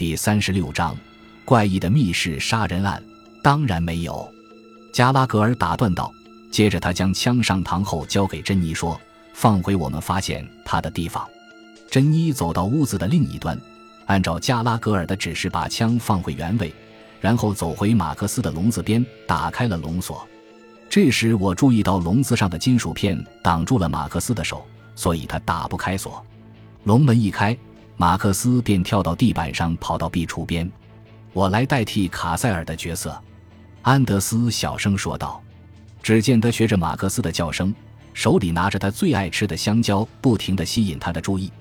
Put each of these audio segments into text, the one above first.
第三十六章，怪异的密室杀人案。当然没有，加拉格尔打断道。接着他将枪上膛后交给珍妮，说：“放回我们发现他的地方。”珍妮走到屋子的另一端，按照加拉格尔的指示把枪放回原位，然后走回马克思的笼子边，打开了笼锁。这时我注意到笼子上的金属片挡住了马克思的手，所以他打不开锁。笼门一开。马克思便跳到地板上，跑到壁橱边。我来代替卡塞尔的角色，安德斯小声说道。只见他学着马克思的叫声，手里拿着他最爱吃的香蕉，不停地吸引他的注意。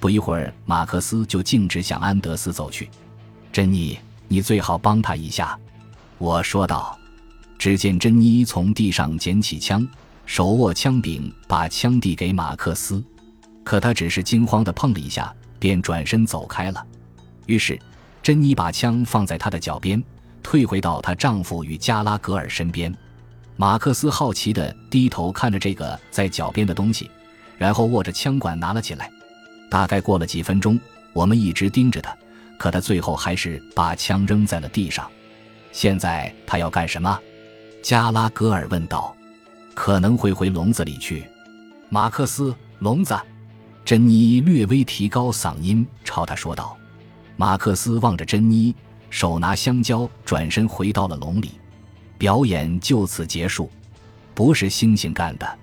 不一会儿，马克思就径直向安德斯走去。珍妮，你最好帮他一下，我说道。只见珍妮从地上捡起枪，手握枪柄，把枪递给马克思。可他只是惊慌地碰了一下。便转身走开了。于是，珍妮把枪放在他的脚边，退回到她丈夫与加拉格尔身边。马克思好奇地低头看着这个在脚边的东西，然后握着枪管拿了起来。大概过了几分钟，我们一直盯着他，可他最后还是把枪扔在了地上。现在他要干什么？加拉格尔问道。可能会回笼子里去。马克思，笼子。珍妮略微提高嗓音，朝他说道：“马克思望着珍妮，手拿香蕉，转身回到了笼里。表演就此结束。不是猩猩干的。”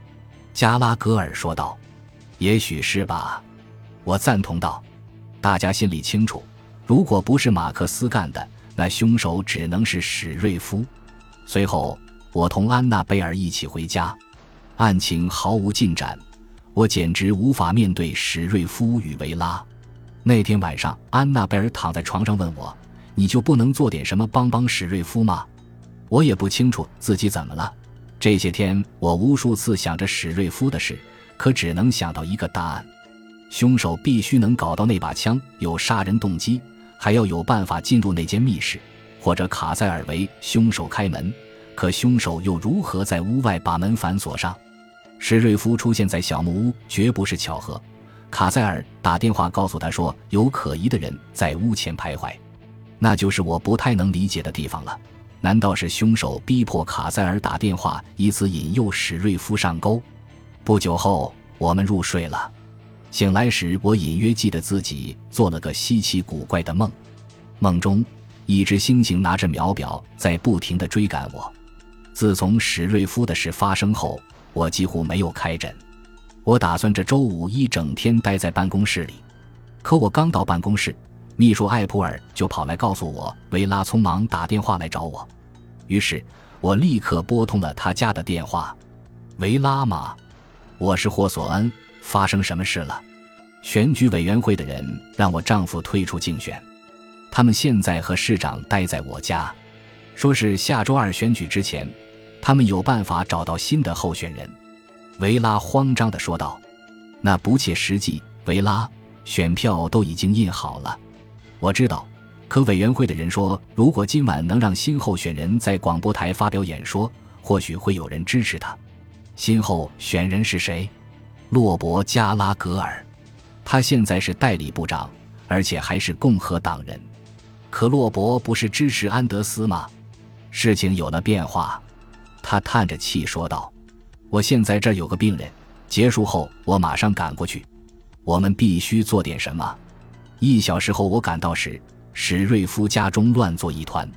加拉格尔说道。“也许是吧。”我赞同道。“大家心里清楚，如果不是马克思干的，那凶手只能是史瑞夫。”随后，我同安娜贝尔一起回家。案情毫无进展。我简直无法面对史瑞夫与维拉。那天晚上，安娜贝尔躺在床上问我：“你就不能做点什么帮帮史瑞夫吗？”我也不清楚自己怎么了。这些天，我无数次想着史瑞夫的事，可只能想到一个答案：凶手必须能搞到那把枪，有杀人动机，还要有办法进入那间密室，或者卡塞尔为凶手开门。可凶手又如何在屋外把门反锁上？史瑞夫出现在小木屋绝不是巧合。卡塞尔打电话告诉他说，有可疑的人在屋前徘徊，那就是我不太能理解的地方了。难道是凶手逼迫卡塞尔打电话，以此引诱史瑞夫上钩？不久后，我们入睡了。醒来时，我隐约记得自己做了个稀奇古怪的梦。梦中，一只猩猩拿着秒表在不停地追赶我。自从史瑞夫的事发生后。我几乎没有开诊，我打算这周五一整天待在办公室里。可我刚到办公室，秘书艾普尔就跑来告诉我，维拉匆忙打电话来找我。于是我立刻拨通了他家的电话。维拉吗？我是霍索恩。发生什么事了？选举委员会的人让我丈夫退出竞选，他们现在和市长待在我家，说是下周二选举之前。他们有办法找到新的候选人，维拉慌张地说道：“那不切实际。”维拉，选票都已经印好了，我知道。可委员会的人说，如果今晚能让新候选人在广播台发表演说，或许会有人支持他。新候选人是谁？洛伯·加拉格尔，他现在是代理部长，而且还是共和党人。可洛伯不是支持安德斯吗？事情有了变化。他叹着气说道：“我现在这儿有个病人，结束后我马上赶过去。我们必须做点什么。”一小时后我赶到时，史瑞夫家中乱作一团，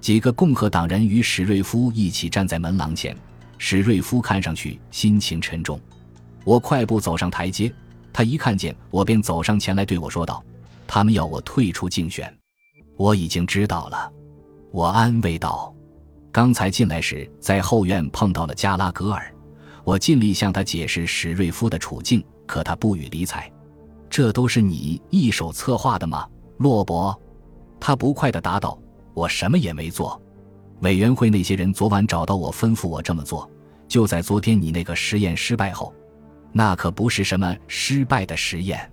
几个共和党人与史瑞夫一起站在门廊前。史瑞夫看上去心情沉重。我快步走上台阶，他一看见我便走上前来对我说道：“他们要我退出竞选。”我已经知道了，我安慰道。刚才进来时，在后院碰到了加拉格尔，我尽力向他解释史瑞夫的处境，可他不予理睬。这都是你一手策划的吗，洛伯？他不快地答道：“我什么也没做。委员会那些人昨晚找到我，吩咐我这么做。就在昨天你那个实验失败后，那可不是什么失败的实验。”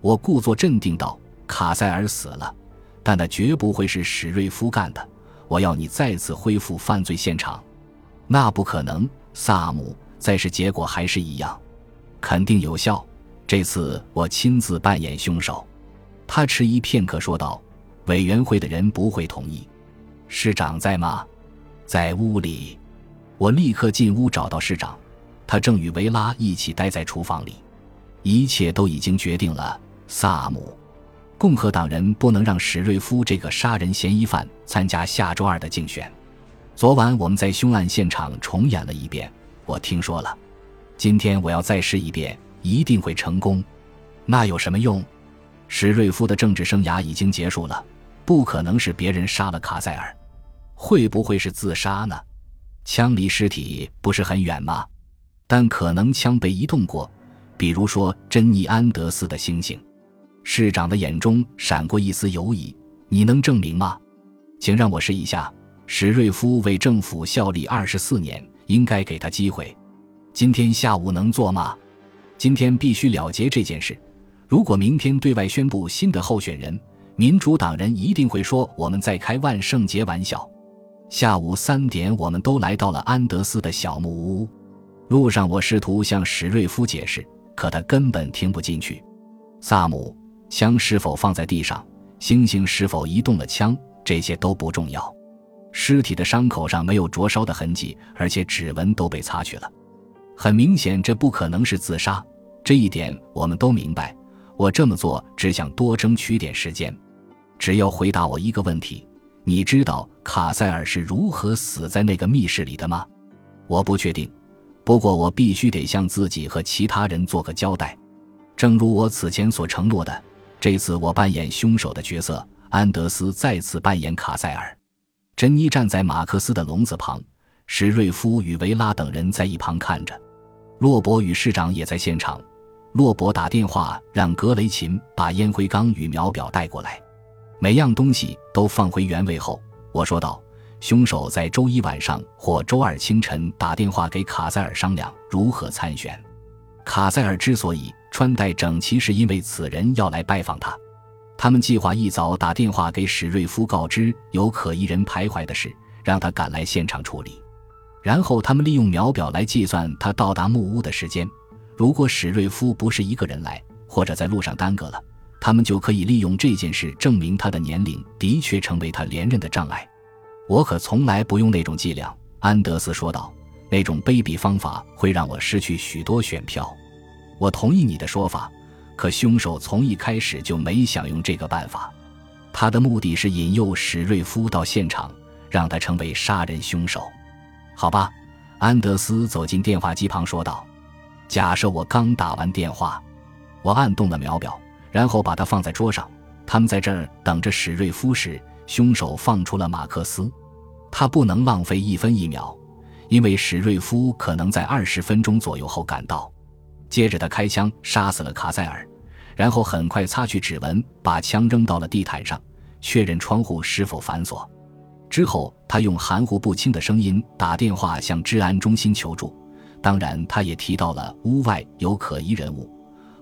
我故作镇定道：“卡塞尔死了，但那绝不会是史瑞夫干的。”我要你再次恢复犯罪现场，那不可能，萨姆。再是结果还是一样，肯定有效。这次我亲自扮演凶手。他迟疑片刻说道：“委员会的人不会同意。市长在吗？在屋里。我立刻进屋找到市长，他正与维拉一起待在厨房里。一切都已经决定了，萨姆。共和党人不能让史瑞夫这个杀人嫌疑犯参加下周二的竞选。昨晚我们在凶案现场重演了一遍，我听说了。今天我要再试一遍，一定会成功。那有什么用？史瑞夫的政治生涯已经结束了，不可能是别人杀了卡塞尔。会不会是自杀呢？枪离尸体不是很远吗？但可能枪被移动过，比如说珍妮安德斯的星星。市长的眼中闪过一丝犹疑：“你能证明吗？”请让我试一下。史瑞夫为政府效力二十四年，应该给他机会。今天下午能做吗？今天必须了结这件事。如果明天对外宣布新的候选人，民主党人一定会说我们在开万圣节玩笑。下午三点，我们都来到了安德斯的小木屋。路上，我试图向史瑞夫解释，可他根本听不进去。萨姆。枪是否放在地上？星星是否移动了枪？这些都不重要。尸体的伤口上没有灼烧的痕迹，而且指纹都被擦去了。很明显，这不可能是自杀。这一点我们都明白。我这么做只想多争取点时间。只要回答我一个问题：你知道卡塞尔是如何死在那个密室里的吗？我不确定。不过我必须得向自己和其他人做个交代。正如我此前所承诺的。这次我扮演凶手的角色，安德斯再次扮演卡塞尔。珍妮站在马克思的笼子旁，史瑞夫与维拉等人在一旁看着。洛伯与市长也在现场。洛伯打电话让格雷琴把烟灰缸与秒表带过来。每样东西都放回原位后，我说道：“凶手在周一晚上或周二清晨打电话给卡塞尔商量如何参选。卡塞尔之所以……”穿戴整齐是因为此人要来拜访他，他们计划一早打电话给史瑞夫告知有可疑人徘徊的事，让他赶来现场处理。然后他们利用秒表来计算他到达木屋的时间。如果史瑞夫不是一个人来，或者在路上耽搁了，他们就可以利用这件事证明他的年龄的确成为他连任的障碍。我可从来不用那种伎俩，安德斯说道。那种卑鄙方法会让我失去许多选票。我同意你的说法，可凶手从一开始就没想用这个办法。他的目的是引诱史瑞夫到现场，让他成为杀人凶手。好吧，安德斯走进电话机旁说道：“假设我刚打完电话，我按动了秒表，然后把它放在桌上。他们在这儿等着史瑞夫时，凶手放出了马克思。他不能浪费一分一秒，因为史瑞夫可能在二十分钟左右后赶到。”接着，他开枪杀死了卡塞尔，然后很快擦去指纹，把枪扔到了地毯上，确认窗户是否反锁。之后，他用含糊不清的声音打电话向治安中心求助。当然，他也提到了屋外有可疑人物。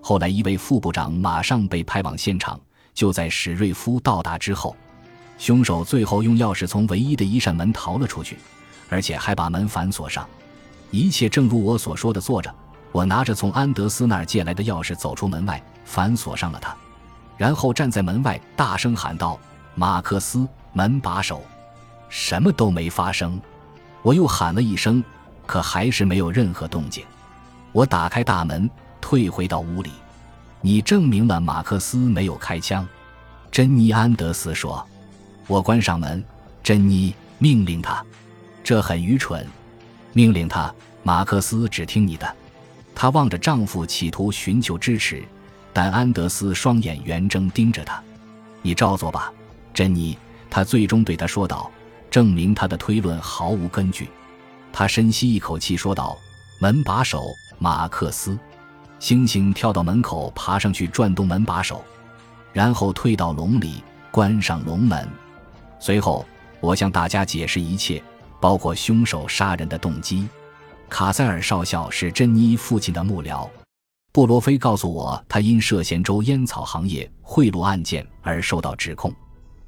后来，一位副部长马上被派往现场。就在史瑞夫到达之后，凶手最后用钥匙从唯一的一扇门逃了出去，而且还把门反锁上。一切正如我所说的做着。我拿着从安德斯那儿借来的钥匙走出门外，反锁上了它，然后站在门外大声喊道：“马克思，门把手！”什么都没发生。我又喊了一声，可还是没有任何动静。我打开大门，退回到屋里。你证明了马克思没有开枪，珍妮安德斯说。我关上门，珍妮命令他，这很愚蠢。命令他，马克思只听你的。她望着丈夫，企图寻求支持，但安德斯双眼圆睁盯着她。“你照做吧，珍妮。”他最终对她说道，证明他的推论毫无根据。他深吸一口气说道：“门把手，马克思。”星星跳到门口，爬上去转动门把手，然后退到笼里，关上笼门。随后，我向大家解释一切，包括凶手杀人的动机。卡塞尔少校是珍妮父亲的幕僚，布罗菲告诉我，他因涉嫌州烟草行业贿赂案件而受到指控，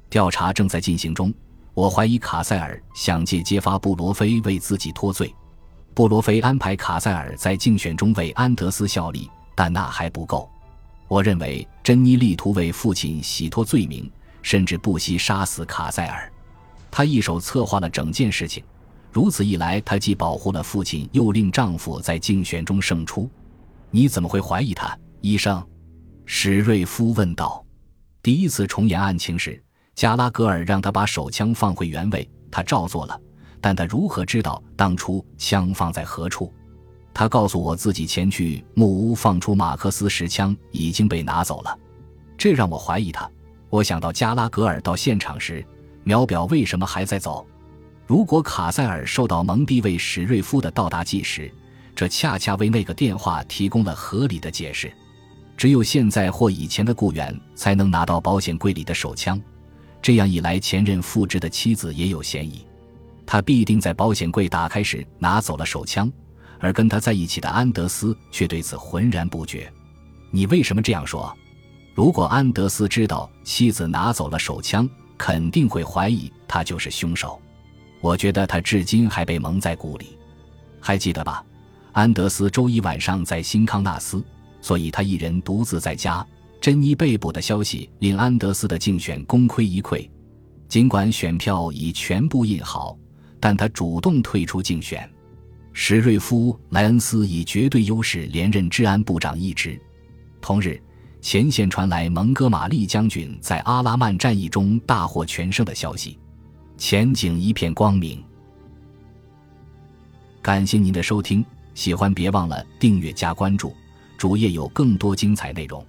调查正在进行中。我怀疑卡塞尔想借揭发布罗菲为自己脱罪。布罗菲安排卡塞尔在竞选中为安德斯效力，但那还不够。我认为珍妮力图为父亲洗脱罪名，甚至不惜杀死卡塞尔。他一手策划了整件事情，如此一来，他既保护了父亲，又令丈夫在竞选中胜出。你怎么会怀疑他，医生？史瑞夫问道。第一次重演案情时，加拉格尔让他把手枪放回原位，他照做了。但他如何知道当初枪放在何处？他告诉我自己前去木屋放出马克思时枪已经被拿走了，这让我怀疑他。我想到加拉格尔到现场时，秒表为什么还在走？如果卡塞尔受到蒙蒂为史瑞夫的到达计时，这恰恰为那个电话提供了合理的解释。只有现在或以前的雇员才能拿到保险柜里的手枪，这样一来，前任复制的妻子也有嫌疑。他必定在保险柜打开时拿走了手枪，而跟他在一起的安德斯却对此浑然不觉。你为什么这样说？如果安德斯知道妻子拿走了手枪，肯定会怀疑他就是凶手。我觉得他至今还被蒙在鼓里。还记得吧？安德斯周一晚上在新康纳斯，所以他一人独自在家。珍妮被捕的消息令安德斯的竞选功亏一篑，尽管选票已全部印好。但他主动退出竞选，史瑞夫·莱恩斯以绝对优势连任治安部长一职。同日，前线传来蒙哥马利将军在阿拉曼战役中大获全胜的消息，前景一片光明。感谢您的收听，喜欢别忘了订阅加关注，主页有更多精彩内容。